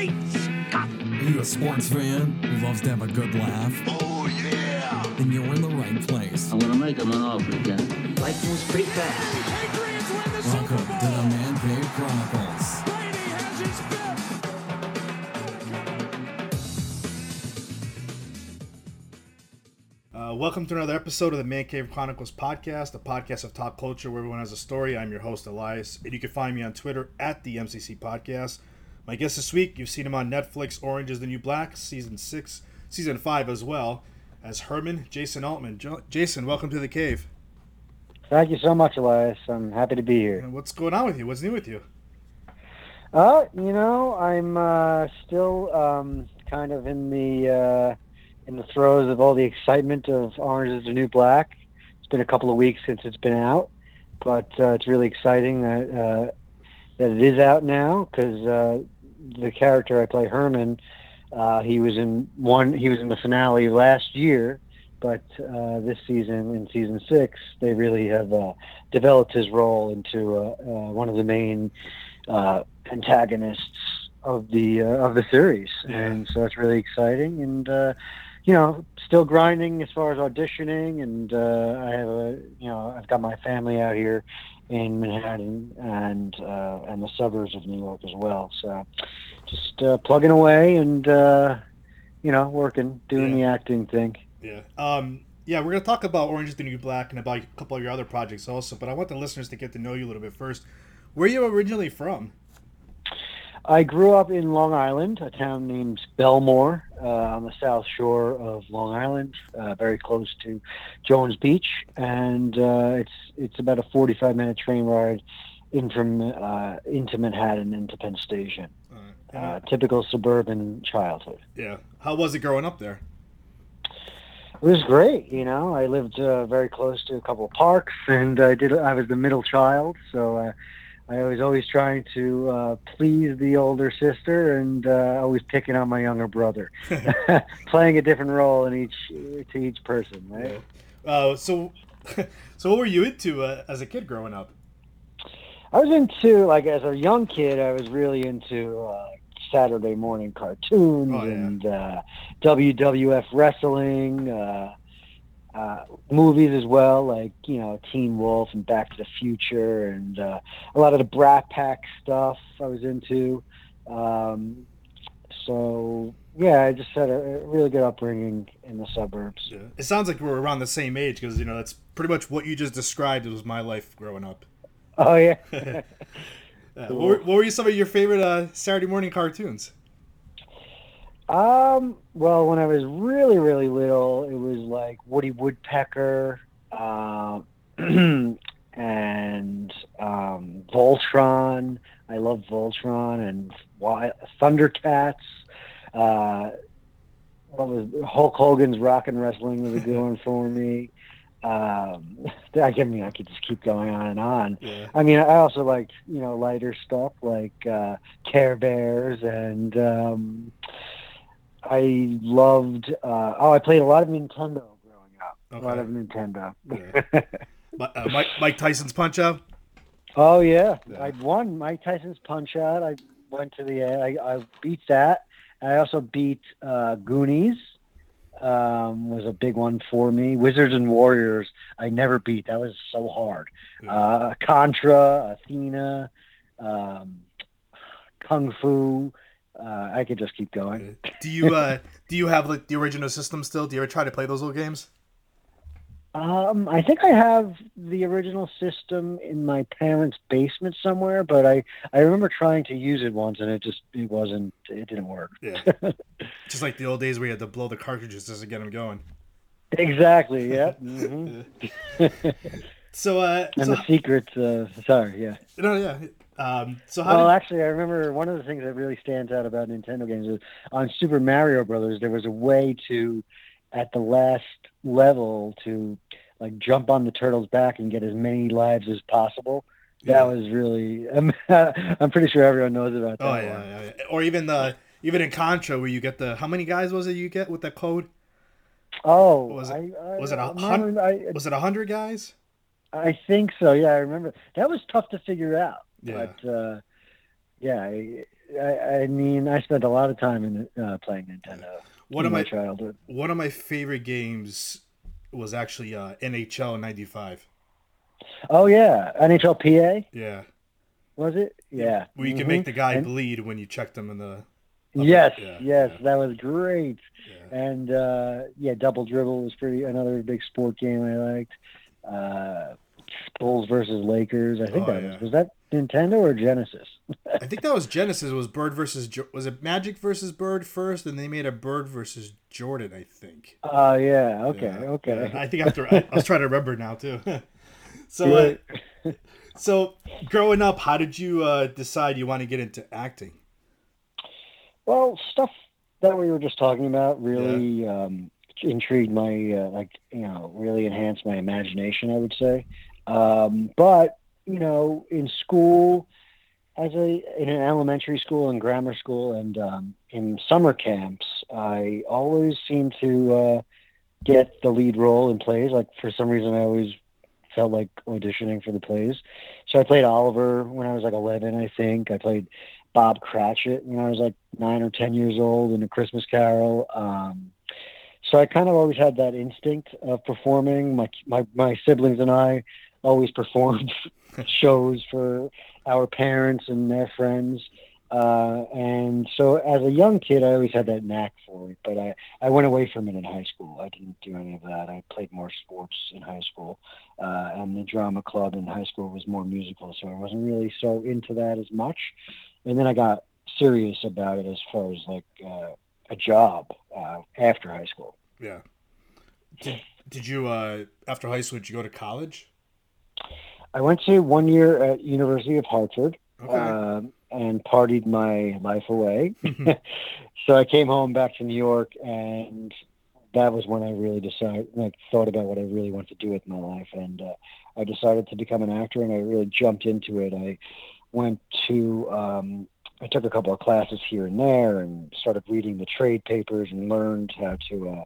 Great Scott! Are you a sports fan who loves to have a good laugh? Oh, yeah! Then you're in the right place. I'm gonna make him an offer again. Life moves pretty fast. Patriots win the Welcome Super to the Man Cave Chronicles. Brady has his fifth! Uh, welcome to another episode of the Man Cave Chronicles podcast, a podcast of top culture where everyone has a story. I'm your host, Elias, and you can find me on Twitter at the MCC Podcast. My guest this week, you've seen him on Netflix, Orange is the New Black, season six, season five as well, as Herrman Jason Altman. Jo- Jason, welcome to the cave. Thank you so much, Elias. I'm happy to be here. And what's going on with you? What's new with you? Uh, you know, I'm uh, still um, kind of in the uh, in the throes of all the excitement of Orange Is the New Black. It's been a couple of weeks since it's been out, but uh, it's really exciting that uh, that it is out now because uh, the character I play, Herrman, uh, he was in one. He was in the finale last year, but uh, this season, in season six, they really have uh, developed his role into uh, uh, one of the main uh, antagonists of the uh, of the series, Yeah. and so it's really exciting. And uh, you know, still grinding as far as auditioning, and uh, I have a you know I've got my family out here in Manhattan and uh, and the suburbs of New York as well. So just uh, plugging away and uh, you know working, doing the acting thing. Yeah. Um, yeah, we're going to talk about Orange is the New Black and about a couple of your other projects also, but I want the listeners to get to know you a little bit first. Where are you originally from? I grew up in Long Island, a town named Bellmore, uh, on the south shore of Long Island, uh, very close to Jones Beach, and uh, it's it's about a forty-five minute train ride in from uh, into Manhattan into Penn Station. Uh, Uh, typical suburban childhood. yeah. How was it growing up there? It was great, you know. I lived uh, very close to a couple of parks, and I did. I was the middle child, so uh, I was always trying to uh, please the older sister, and uh, always picking on my younger brother, playing a different role in each to each person. Right? Uh, so, so what were you into uh, as a kid growing up? I was into like as a young kid, I was really into uh, Saturday morning cartoons Oh, yeah. and uh, WWF wrestling, uh, movies as well, like you know Teen Wolf and Back to the Future, and uh, a lot of the Brat Pack stuff I was into. Um, so yeah, I just had a, really good upbringing in the suburbs. Yeah. It sounds like we're around the same age because you know that's pretty much what you just described. was my life growing up. Oh yeah. Uh, what, were, what were some of your favorite uh, Saturday morning cartoons? Um, well, when I was really, really little, it was like Woody Woodpecker, uh, and um, Voltron. I love Voltron and Thundercats. Uh, what was Hulk Hogan's Rock and Wrestling was a good one for me. Um, I mean, I could just keep going on and on. Yeah. I mean, I also like you know lighter stuff like uh, Care Bears, and um, I loved. Uh, oh, I played a lot of Nintendo growing up. A lot of Nintendo. Yeah. Uh, Mike, Mike Tyson's Punch Out. oh yeah. Yeah. I won Mike Tyson's Punch Out. I went to the. I, I beat that. I also beat uh, Goonies. Um, was a big one for me. Wizards and Warriors. I never beat. That was so hard. Yeah. Uh, Contra, Athena, um, Kung Fu. Uh, I could just keep going. Do you uh, do you have like the original system still? Do you ever try to play those old games? Um, I think I have the original system in my parents' basement somewhere, but I, I remember trying to use it once and it just it wasn't it didn't work. Yeah. Just like the old days where you had to blow the cartridges just to get them going. Exactly. Yeah. hmm So, uh, And so, the secrets. Uh, sorry. Yeah. no, yeah. Um, so how Well, did, actually, I remember one of the things that really stands out about Nintendo games is on Super Mario Brothers, there was a way to, at the last level, to like jump on the turtle's back and get as many lives as possible. That Yeah. was really. I'm, I'm pretty sure everyone knows about that. oh yeah, yeah, yeah, or even the even in Contra where you get the how many guys was it you get with that code? Oh, Was it- I, I, was it a I'm hun- not- I, Was it a hundred guys? I think so. Yeah, I remember that was tough to figure out. Yeah. But uh, yeah, I, I, I mean, I spent a lot of time in uh, playing Nintendo One in of my my childhood. one of my favorite games was actually uh, NHL '95. Oh yeah, NHLPA Yeah, was it? Yeah. where you can Mhm. make the guy And- bleed when you checked him in the. Yes, Yeah, yes, yeah. that was great. Yeah. And uh, yeah, double dribble was pretty another big sport game I liked. Uh, Bulls versus Lakers. I think Oh, that yeah. was was that Nintendo or Genesis? I think that was Genesis. It was Bird versus was it Magic versus Bird first, and they made a Bird versus Jordan. I think. Oh yeah. Okay. Yeah, okay. yeah. I think after I, I was trying to remember now too. so, uh, so growing up, how did you uh, decide you want to get into acting? Well, stuff that we were just talking about really um, intrigued my, uh, like, you know, really enhanced my imagination, I would say. Um, but, you know, in school, as a, in an elementary school and grammar school and um, in summer camps, I always seemed to uh, get the lead role in plays. Like, for some reason, I always felt like auditioning for the plays. So I played Oliver when I was like 11, I think. I played Bob Cratchit when I was like nine or ten years old in A Christmas Carol. Um, so I kind of always had that instinct of performing. My my my siblings and I always performed shows for our parents and their friends. Uh, and so as a young kid, I always had that knack for it, but I, I went away from it in high school. I didn't do any of that. I played more sports in high school, uh, and the drama club in high school was more musical, so I wasn't really so into that as much and then I got serious about it as far as like uh, a job uh, after high school. Yeah. Did, did you uh, after high school? Did you go to college? I went to one year at University of Hartford Okay. um, and partied my life away. so I came home back to New York, and that was when I really decided, like, thought about what I really want to do with my life, and uh, I decided to become an actor, and I really jumped into it. I went to um, I took a couple of classes here and there, and started reading the trade papers, and learned how to uh,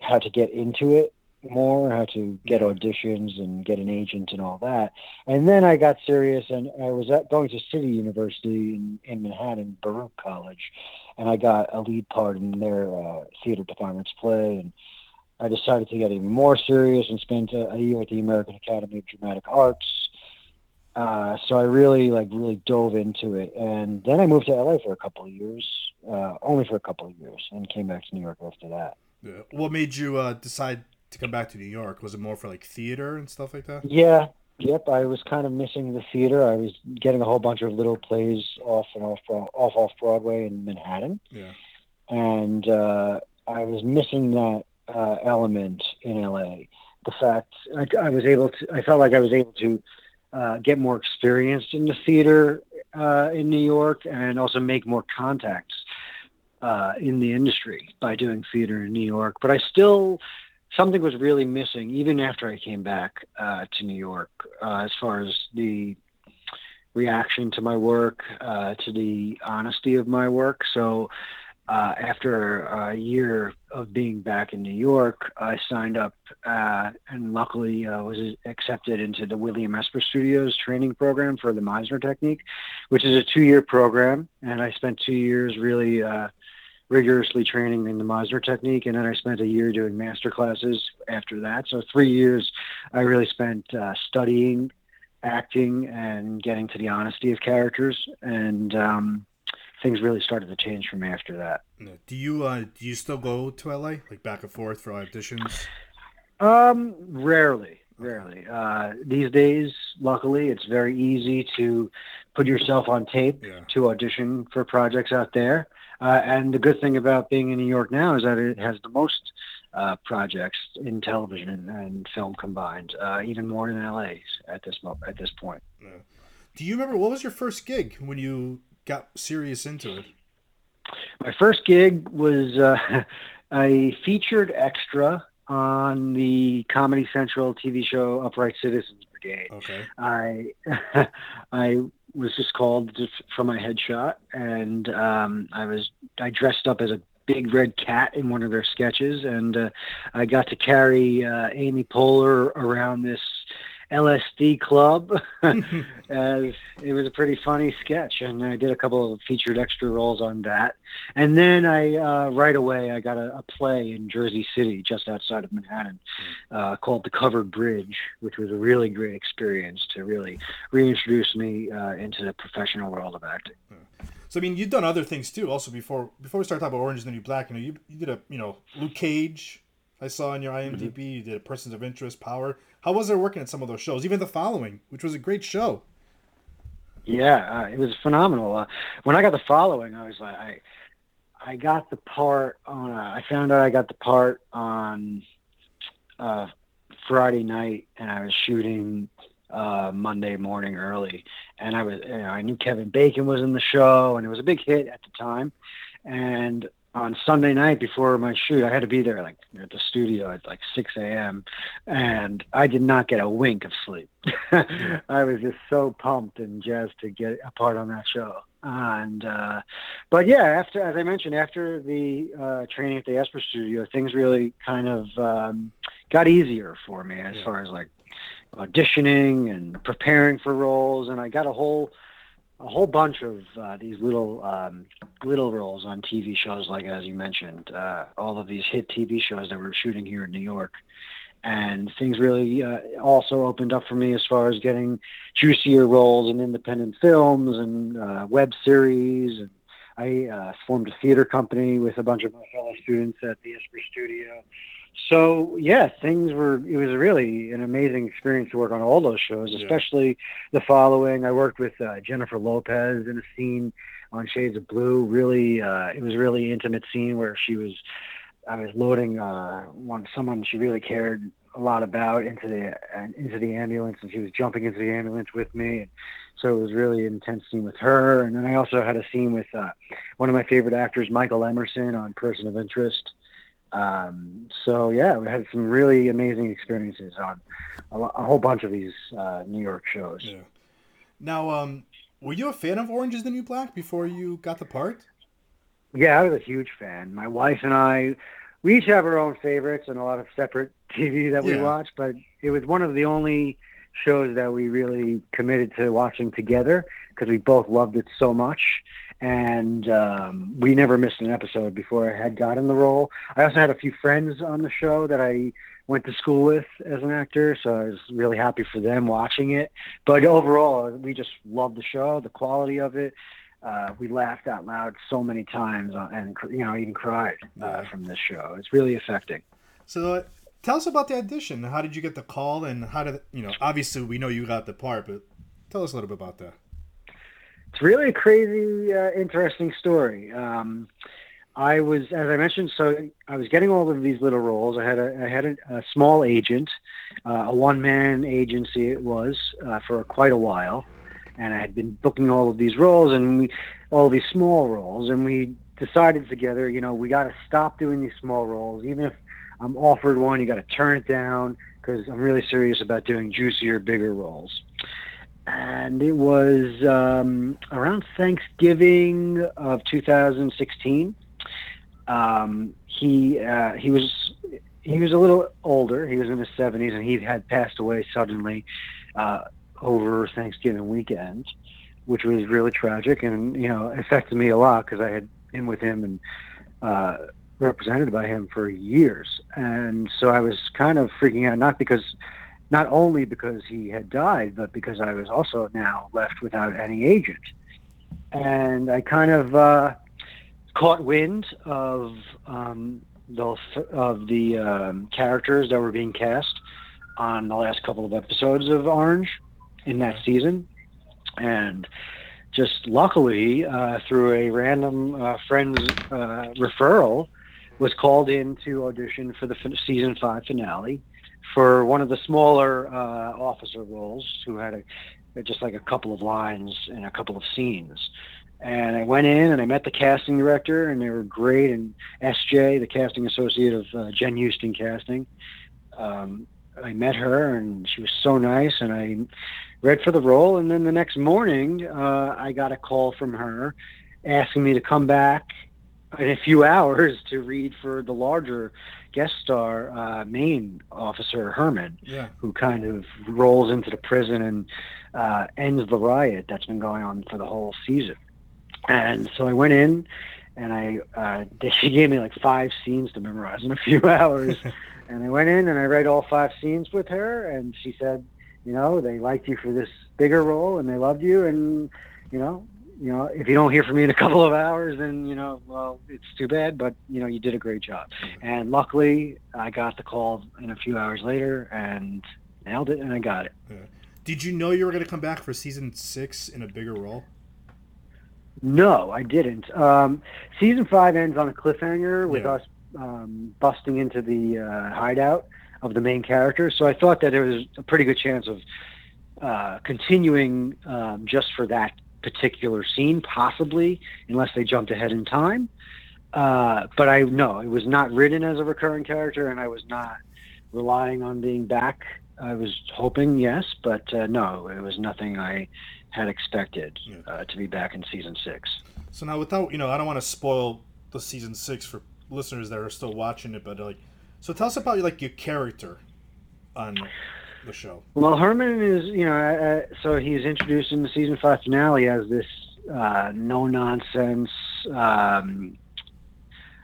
how to get into it more, how to get auditions and get an agent and all that. And then I got serious, and I was at, going to City University in, in Manhattan, Baruch College, and I got a lead part in their uh, theater department's play. And I decided to get even more serious and spent a, a year at the American Academy of Dramatic Arts. Uh, so I really, like, really dove into it, and then I moved to LA for a couple of years, uh, only for a couple of years, and came back to New York after that. Yeah. What made you uh, decide to come back to New York? Was it more for like theater and stuff like that? Yeah, yep. I was kind of missing the theater. I was getting a whole bunch of little plays off and off off off Broadway in Manhattan, Yeah. and uh, I was missing that uh, element in LA. The fact I, I was able to, I felt like I was able to uh, get more experience in the theater uh, in New York, and also make more contacts uh, in the industry by doing theater in New York. But I still something was really missing even after I came back uh, to New York uh, as far as the reaction to my work, uh, to the honesty of my work. So uh, after a year of being back in New York, I signed up uh, and luckily uh, was accepted into the William Esper Studios training program for the Meisner technique, which is a two-year program. And I spent two years really rigorously training in the Meisner technique, and then I spent a year doing master classes after that. So three years, I really spent uh, studying, acting, and getting to the honesty of characters, and um, things really started to change from after that. Do you uh, do you still go to LA like back and forth for auditions? Um, rarely, rarely. Uh, these days, luckily, it's very easy to put yourself on tape Yeah. to audition for projects out there. Uh, and the good thing about being in New York now is that it has the most uh, projects in television and film combined, uh, even more than LA at this mo- at this point. Do you remember what was your first gig when you got serious into it? My first gig was uh, a featured extra on the Comedy Central TV show Upright Citizens Brigade. Okay. I I was just called just for my headshot, and um, I was I dressed up as a big red cat in one of their sketches, and uh, I got to carry uh, Amy Poehler around this LSD Club. As it was a pretty funny sketch, and I did a couple of featured extra roles on that. And then I uh, right away I got a, a play in Jersey City, just outside of Manhattan, uh, called The Covered Bridge, which was a really great experience to really reintroduce me uh, into the professional world of acting. So I mean, you've done other things too. Also, before before we start talking about Orange is the New Black, you know, you, you did a you know Luke Cage. I saw on your IMDb. You did a Persons of Interest, Power. How was it working at some of those shows? Even the following, which was a great show. Yeah, uh, it was phenomenal. Uh, when I got the following, I was like, I, I got the part on. Uh, I found out I got the part on uh, Friday night, and I was shooting uh, Monday morning early. And I was, you know, I knew Kevin Bacon was in the show, and it was a big hit at the time. And on Sunday night before my shoot, I had to be there like at the studio at like 6 a.m. and I did not get a wink of sleep. I was just so pumped and jazzed to get a part on that show. And uh, but yeah, after as I mentioned, after the uh, training at the Esper Studio, things really kind of um, got easier for me as Yeah. far as like auditioning and preparing for roles, and I got a whole a whole bunch of uh, these little um, little roles on TV shows, like as you mentioned, uh, all of these hit TV shows that we're shooting here in New York, and things really uh, also opened up for me as far as getting juicier roles in independent films and uh, web series. And I uh, formed a theater company with a bunch of my fellow students at the Esper Studio. So yeah, things were. It was really an amazing experience to work on all those shows, Yeah. especially the following. I worked with uh, Jennifer Lopez in a scene on Shades of Blue. Really, uh, it was a really intimate scene where she was. I was loading uh, one someone she really cared a lot about into the into the ambulance, and she was jumping into the ambulance with me. And so it was really an intense scene with her. And then I also had a scene with uh, one of my favorite actors, Michael Emerson, on Person of Interest. Um, so yeah, we had some really amazing experiences on a, a whole bunch of these uh, New York shows. Yeah. Now, um, were you a fan of Orange is the New Black before you got the part? Yeah, I was a huge fan. My wife and I, we each have our own favorites and a lot of separate TV that we Yeah. watch, but it was one of the only shows that we really committed to watching together because we both loved it so much. And um, we never missed an episode before I had gotten the role. I also had a few friends on the show that I went to school with as an actor, so I was really happy for them watching it. But overall, we just loved the show, the quality of it. Uh, we laughed out loud so many times uh, and you know even cried uh, from this show. It's really affecting. So, uh, tell us about the audition. How did you get the call, and how did you know? Obviously, we know you got the part, but tell us a little bit about that. It's really a crazy, uh, interesting story. Um, I was, as I mentioned, so I was getting all of these little roles. I had a, I had a, a small agent, uh, a one-man agency it was uh, for quite a while, and I had been booking all of these roles and we, all these small roles, and we decided together, you know, we got to stop doing these small roles. Even if I'm offered one, you got to turn it down because I'm really serious about doing juicier, bigger roles and it was um, around Thanksgiving of 2016. Um, he uh, he was he was a little older. He was in his 70s, and he had passed away suddenly uh, over Thanksgiving weekend, which was really tragic, and you know affected me a lot because I had been with him and uh, represented by him for years, and so I was kind of freaking out, not because not only because he had died, but because I was also now left without any agent. And I kind of uh, caught wind of um, the of the um, characters that were being cast on the last couple of episodes of Orange in that season, and just luckily uh, through a random uh, friend's uh, referral, was called in to audition for the season five finale for one of the smaller uh, officer roles who had a just like a couple of lines and a couple of scenes. And I went in and I met the casting director, and they were great. And SJ, the casting associate of uh, Jen Euston Casting, um, I met her, and she was so nice. And I read for the role. And then the next morning, uh, I got a call from her asking me to come back in a few hours to read for the larger guest star uh, main officer Herrman, Yeah. who kind of rolls into the prison and uh, ends the riot that's been going on for the whole season. And so I went in, and I uh, she gave me like five scenes to memorize in a few hours. and I went in and I read all five scenes with her, and she said, you know, they liked you for this bigger role and they loved you, and you know, you know, if you don't hear from me in a couple of hours, then you know, well, it's too bad, but you know, you did a great job. And luckily, I got the call in a few hours later and nailed it, and I got it. Did you know you were going to come back for season six in a bigger role? No, I didn't. Um, season five ends on a cliffhanger with Yeah. us um, busting into the uh, hideout of the main character. So I thought that there was a pretty good chance of uh, continuing um, just for that particular scene, possibly, unless they jumped ahead in time. Uh, but I no, it was not written as a recurring character, and I was not relying on being back. I was hoping, yes, but uh, no, it was nothing I had expected Yeah. uh, to be back in season six. So now, without you know, I don't want to spoil the season six for listeners that are still watching it, but like, so tell us about like your character on the show. Well, Herrman is, you know, uh, so he's introduced in the season five finale as this uh, no nonsense, um,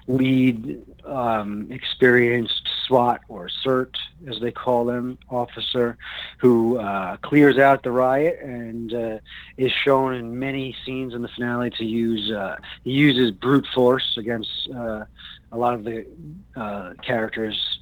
lead, um, experienced SWAT or CERT, as they call them, officer who uh, clears out the riot and uh, is shown in many scenes in the finale to use, uh, he uses brute force against uh, a lot of the uh, characters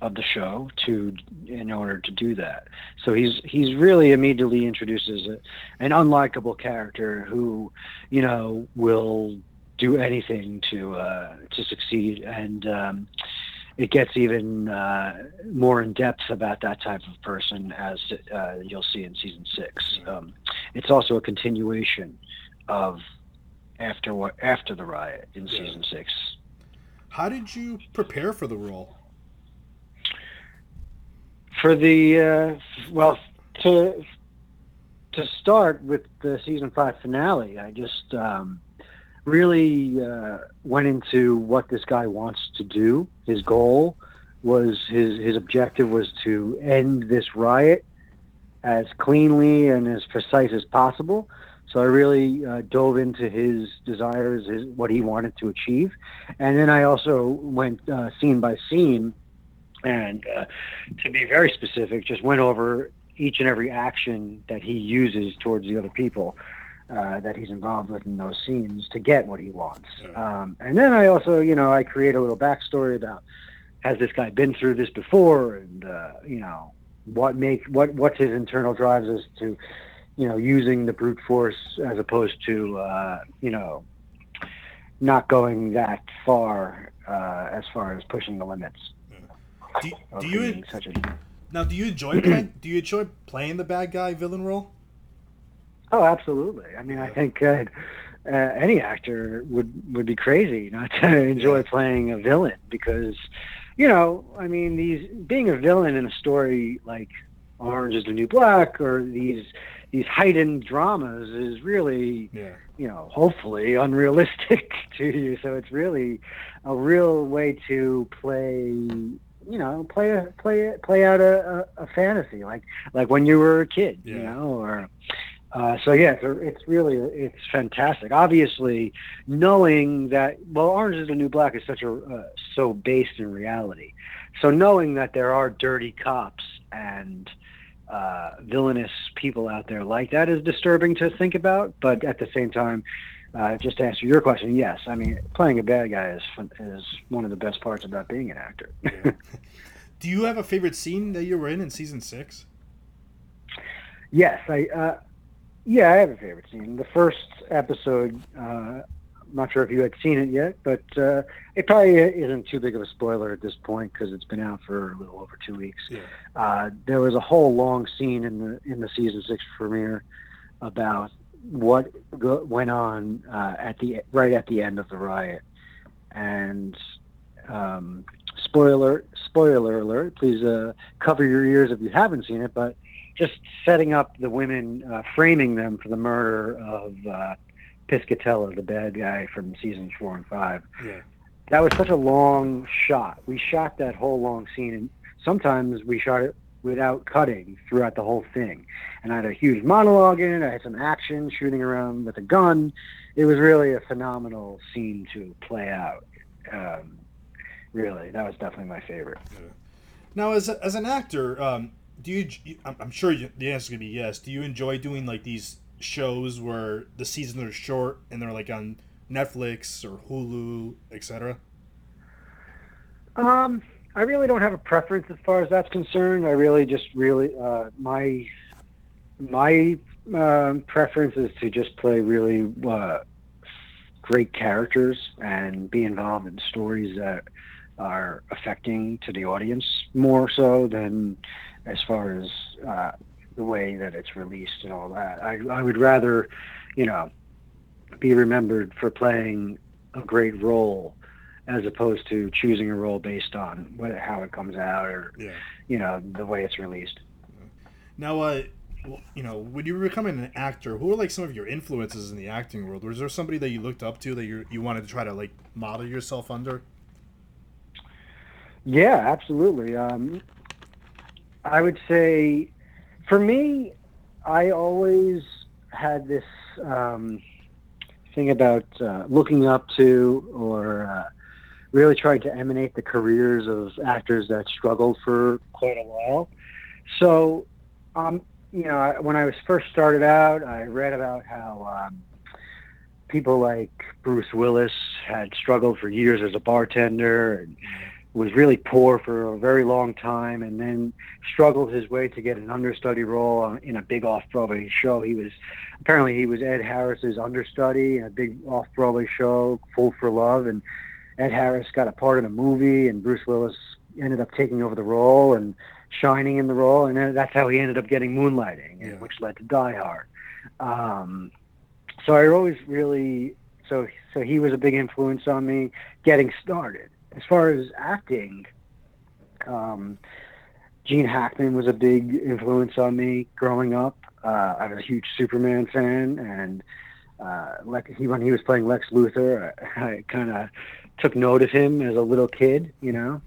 of the show to in order to do that. So he's he's really immediately introduces a, an unlikable character who, you know, will do anything to uh, to succeed, and um, it gets even uh, more in depth about that type of person as uh, you'll see in season six. Um, it's also a continuation of after what after the riot in Yeah. season six. How did you prepare for the role? For the uh, well to to start with the season five finale i just um, really uh, went into what this guy wants to do. His goal was his his objective was to end this riot as cleanly and as precise as possible. So i really uh, dove into his desires his what he wanted to achieve. And then i also went uh, scene by scene and uh, to be very specific, just went over each and every action that he uses towards the other people uh, that he's involved with in those scenes to get what he wants. Um, and then I also, you know, I create a little backstory about has this guy been through this before, and uh, you know, what make what what's his internal drives as to, you know, using the brute force as opposed to, uh, you know, not going that far uh, as far as pushing the limits. Do, do you such a now? Do you enjoy playing? do you enjoy playing the bad guy villain role? Oh, absolutely. I mean, I think uh, uh, any actor would would be crazy not to enjoy playing a villain because, you know, I mean, these being a villain in a story like Orange is the New Black or these these heightened dramas is really Yeah. you know, hopefully unrealistic to you. So it's really a real way to play, you know, play a, play play out a, a, a fantasy like like when you were a kid, you know, or uh, so yeah, it's, it's really it's fantastic. Obviously, knowing that well, Orange is the New Black is such a uh, so based in reality. So knowing that there are dirty cops and uh, villainous people out there like that is disturbing to think about. But at the same time, uh, just to answer your question, yes, I mean playing a bad guy is fun- is one of the best parts about being an actor. Do you have a favorite scene that you were in in season six? yes, I uh, yeah, I have a favorite scene. The first episode. Uh, I'm not sure if you had seen it yet, but uh, it probably isn't too big of a spoiler at this point because it's been out for a little over two weeks. Yeah. uh, there was a whole long scene in the in the season six premiere about what go, went on uh, at the right at the end of the riot, and um, spoiler spoiler alert. Please uh, cover your ears if you haven't seen it, but just setting up the women, uh, framing them for the murder of uh, Piscatella, the bad guy from seasons four and five Yeah. that was such a long shot. We shot that whole long scene, and sometimes we shot it without cutting throughout the whole thing. And I had a huge monologue in it. I had some action, shooting around with a gun. It was really a phenomenal scene to play out. Um, really, that was definitely my favorite. Now, as a, as an actor, um, do you? I'm sure you, the answer is gonna be yes. Do you enjoy doing like these shows where the seasons are short and they're like on Netflix or Hulu, etc.? Um, I really don't have a preference as far as that's concerned. I really just really uh, my my um, preference is to just play really uh, great characters and be involved in stories that are affecting to the audience more so than as far as uh, the way that it's released and all that. I, I would rather, you know, be remembered for playing a great role as opposed to choosing a role based on what, how it comes out or Yeah. you know the way it's released. Now, uh, you know, when you were becoming an actor, who were like some of your influences in the acting world? Was there somebody that you looked up to that you you wanted to try to like model yourself under? Yeah, absolutely. Um, I would say, for me, I always had this um, thing about uh, looking up to or uh, really tried to emanate the careers of actors that struggled for quite a while. So, um, you know, when I was first started out, I read about how um, people like Bruce Willis had struggled for years as a bartender and was really poor for a very long time and then struggled his way to get an understudy role in a big off-Broadway show. He was apparently he was Ed Harris's understudy in a big off-Broadway show, Fool for Love, and Ed Harris got a part in a movie, and Bruce Willis ended up taking over the role and shining in the role, and that's how he ended up getting Moonlighting, Yeah. which led to Die Hard. Um, so I always really so so he was a big influence on me getting started. As far as acting, um, Gene Hackman was a big influence on me growing up. Uh, I was a huge Superman fan, and uh, he, when he was playing Lex Luthor, I, I kind of took note of him as a little kid, you know.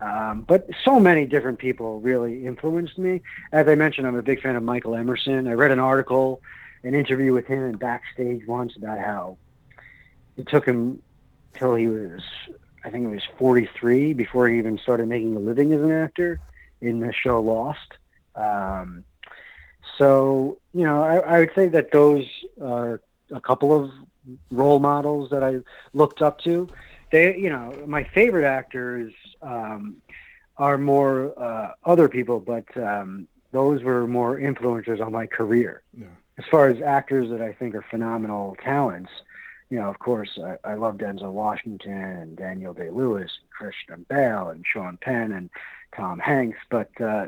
Um, but so many different people really influenced me. As I mentioned, I'm a big fan of Michael Emerson. I read an article, an interview with him in Backstage once about how it took him till he was, I think it was 43 before he even started making a living as an actor in the show Lost. Um, so, you know, I, I would say that those are a couple of role models that I looked up to. They, you know, my favorite actors um, are more uh, other people, but um, those were more influencers on my career. Yeah. As far as actors that I think are phenomenal talents, you know, of course, I, I love Denzel Washington and Daniel Day Lewis, and Christian Bale, and Sean Penn, and Tom Hanks. But uh,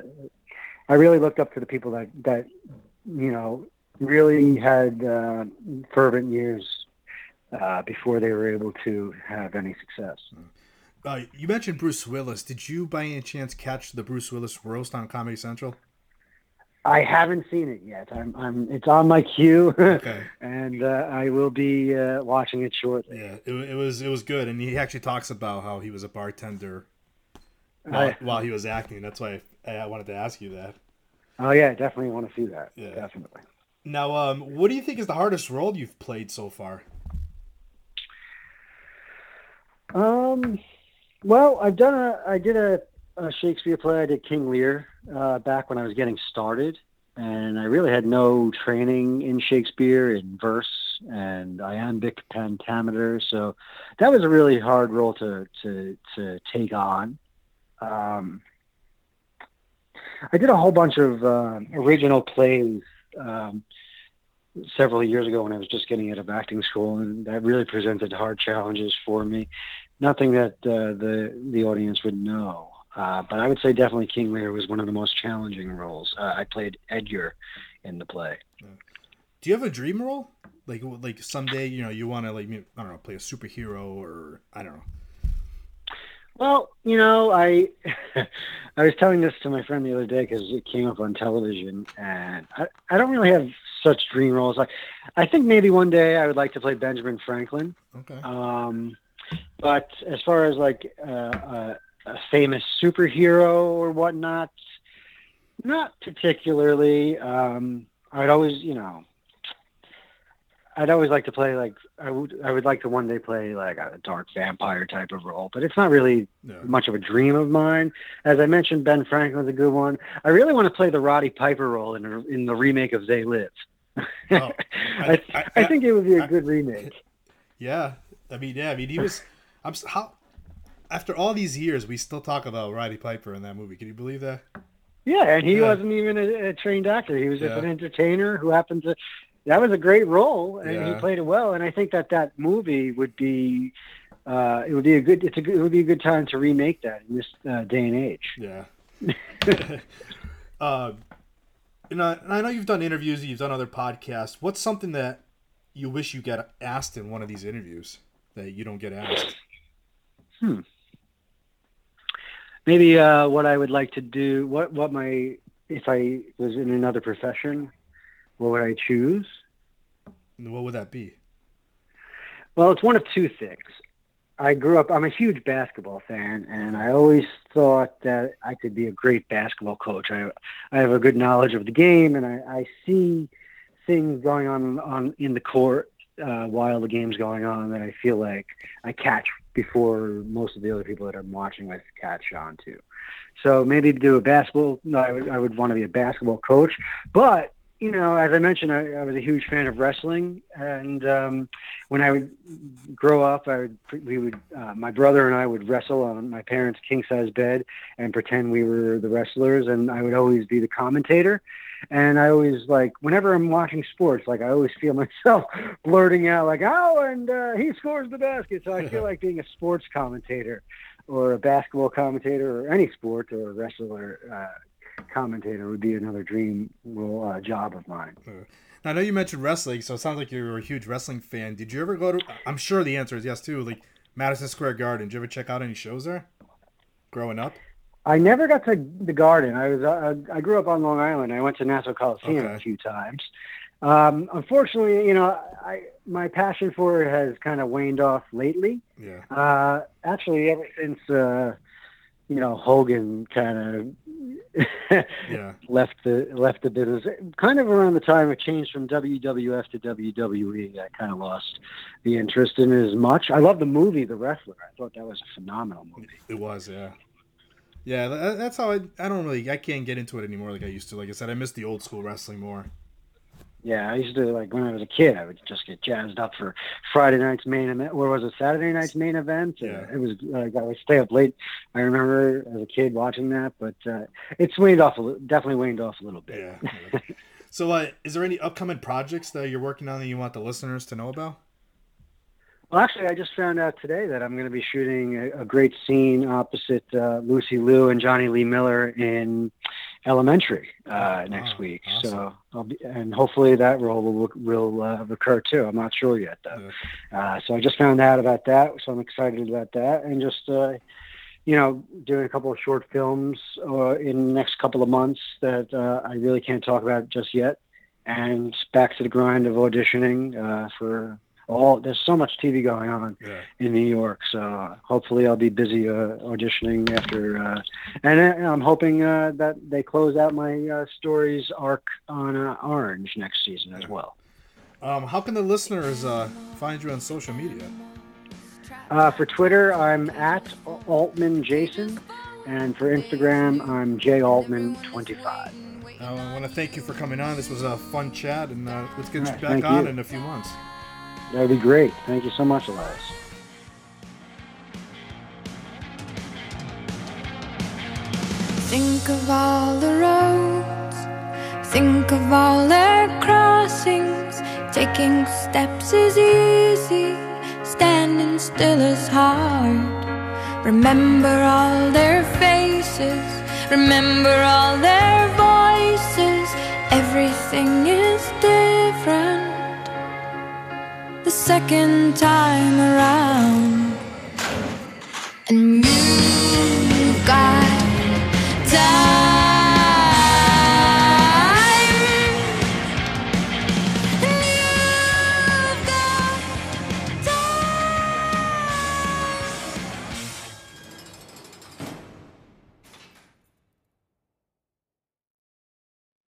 I really looked up to the people that that you know really had uh, fervent years uh, before they were able to have any success. Uh, you mentioned Bruce Willis. Did you, by any chance, catch the Bruce Willis roast on Comedy Central? I haven't seen it yet. I'm, I'm it's on my queue, Okay. and uh, I will be uh, watching it shortly. Yeah, it, it was it was good, and he actually talks about how he was a bartender while, I- while he was acting. That's why I, I wanted to ask you that. oh yeah, definitely want to see that. Yeah. Definitely. Now, um, what do you think is the hardest role you've played so far? Um, well, I've done a, I did a, a Shakespeare play. I did King Lear uh, back when I was getting started, and I really had no training in Shakespeare in verse and iambic pentameter, so that was a really hard role to to to take on. Um, I did a whole bunch of uh, original plays. Um, several years ago when I was just getting out of acting school, and that really presented hard challenges for me. Nothing that uh, the the audience would know, uh, but I would say definitely King Lear was one of the most challenging roles. Uh, I played Edgar in the play. Do you have a dream role? Like like someday you know you want to like I don't know play a superhero or I don't know. Well, you know, I I was telling this to my friend the other day because it came up on television, and I, I don't really have such dream roles. Like, I think maybe one day I would like to play Benjamin Franklin. Okay. Um, but as far as like uh, a, a famous superhero or whatnot, not particularly. Um, I'd always, you know, I'd always like to play like I would. I would like to one day play like a dark vampire type of role, but it's not really Yeah. much of a dream of mine. As I mentioned, Ben Franklin's a good one. I really want to play the Roddy Piper role in in the remake of They Live. Oh, I, I- I, I- think it would be a good remake. Yeah, I mean, yeah, I mean, he was. I'm how. After all these years, we still talk about Roddy Piper in that movie. Can you believe that? Yeah, and he Yeah. wasn't even a, a trained actor. He was just Yeah. an entertainer who happened to. That was a great role, and Yeah. he played it well. And I think that that movie would be, uh, it would be a good. It's a good, it would be a good time to remake that in this uh, day and age. Yeah. uh, and, uh, and I know you've done interviews, you've done other podcasts. What's something that you wish you get asked in one of these interviews that you don't get asked? Hmm. Maybe uh, what I would like to do, what what my if I was in another profession, what would I choose? What would that be? Well, it's one of two things. I grew up, I'm a huge basketball fan, and I always thought that I could be a great basketball coach. I, I have a good knowledge of the game, and I, I see things going on, on in the court uh, while the game's going on that I feel like I catch before most of the other people that I'm watching with catch on to. So maybe to do a basketball, no, I would, I would want to be a basketball coach, but you know, as I mentioned, I, I was a huge fan of wrestling, and um, when I would grow up, I would we would uh, my brother and I would wrestle on my parents' king size bed and pretend we were the wrestlers, and I would always be the commentator. And I always like whenever I'm watching sports, like I always feel myself blurting out like, "Oh, and uh, he scores the basket." So I feel like being a sports commentator, or a basketball commentator, or any sport, or a wrestler. Uh, commentator would be another dream role, uh, job of mine. Now, I know you mentioned wrestling, so it sounds like you're a huge wrestling fan. Did you ever go to? I'm sure the answer is yes too. Like Madison Square Garden. Did you ever check out any shows there? Growing up. I never got to the Garden. I was uh, I grew up on Long Island. I went to Nassau Coliseum Okay. a few times. Um, unfortunately, you know, I my passion for it has kind of waned off lately. Yeah. Uh, actually, ever since uh, you know Hogan kind of Yeah. left the left the business, kind of around the time it changed from WWF to WWE, I kind of lost the interest in it as much. I love the movie The Wrestler. I thought that was a phenomenal movie. It was, yeah. Yeah, that's how I. I don't really. I can't get into it anymore like I used to. Like I said, I miss the old school wrestling more. Yeah, I used to like when I was a kid. I would just get jazzed up for Friday night's main event. Or was it Saturday night's main event? Uh, Yeah. it was like I would stay up late. I remember as a kid watching that, but uh, it's waned off a definitely waned off a little bit. Yeah. yeah. so, uh, is there any upcoming projects that you're working on that you want the listeners to know about? Well, actually, I just found out today that I'm going to be shooting a, a great scene opposite uh, Lucy Liu and Jonny Lee Miller in Elementary uh, next wow, week. awesome. So, I'll be, and hopefully that role will will uh, recur too. I'm not sure yet though. Uh, so I just found out about that, so I'm excited about that, and just uh, you know doing a couple of short films uh, in the next couple of months that uh, I really can't talk about just yet, and back to the grind of auditioning uh, for all. There's so much TV going on Yeah. in New York, so hopefully I'll be busy uh, auditioning after, uh, and I'm hoping uh, that they close out my uh, stories arc on uh, Orange next season as well. Um, how can the listeners uh, find you on social media? Uh, for Twitter, I'm at Altman Jason, and for Instagram, I'mjaltman25. Uh, I want to thank you for coming on. This was a fun chat, and uh, let's get All you back on you. in a few months. That'd be great. Thank you so much, Elias. Think of all the roads, think of all their crossings. Taking steps is easy, standing still is hard. Remember all their faces, remember all their voices. Everything is different second time around, and you got down.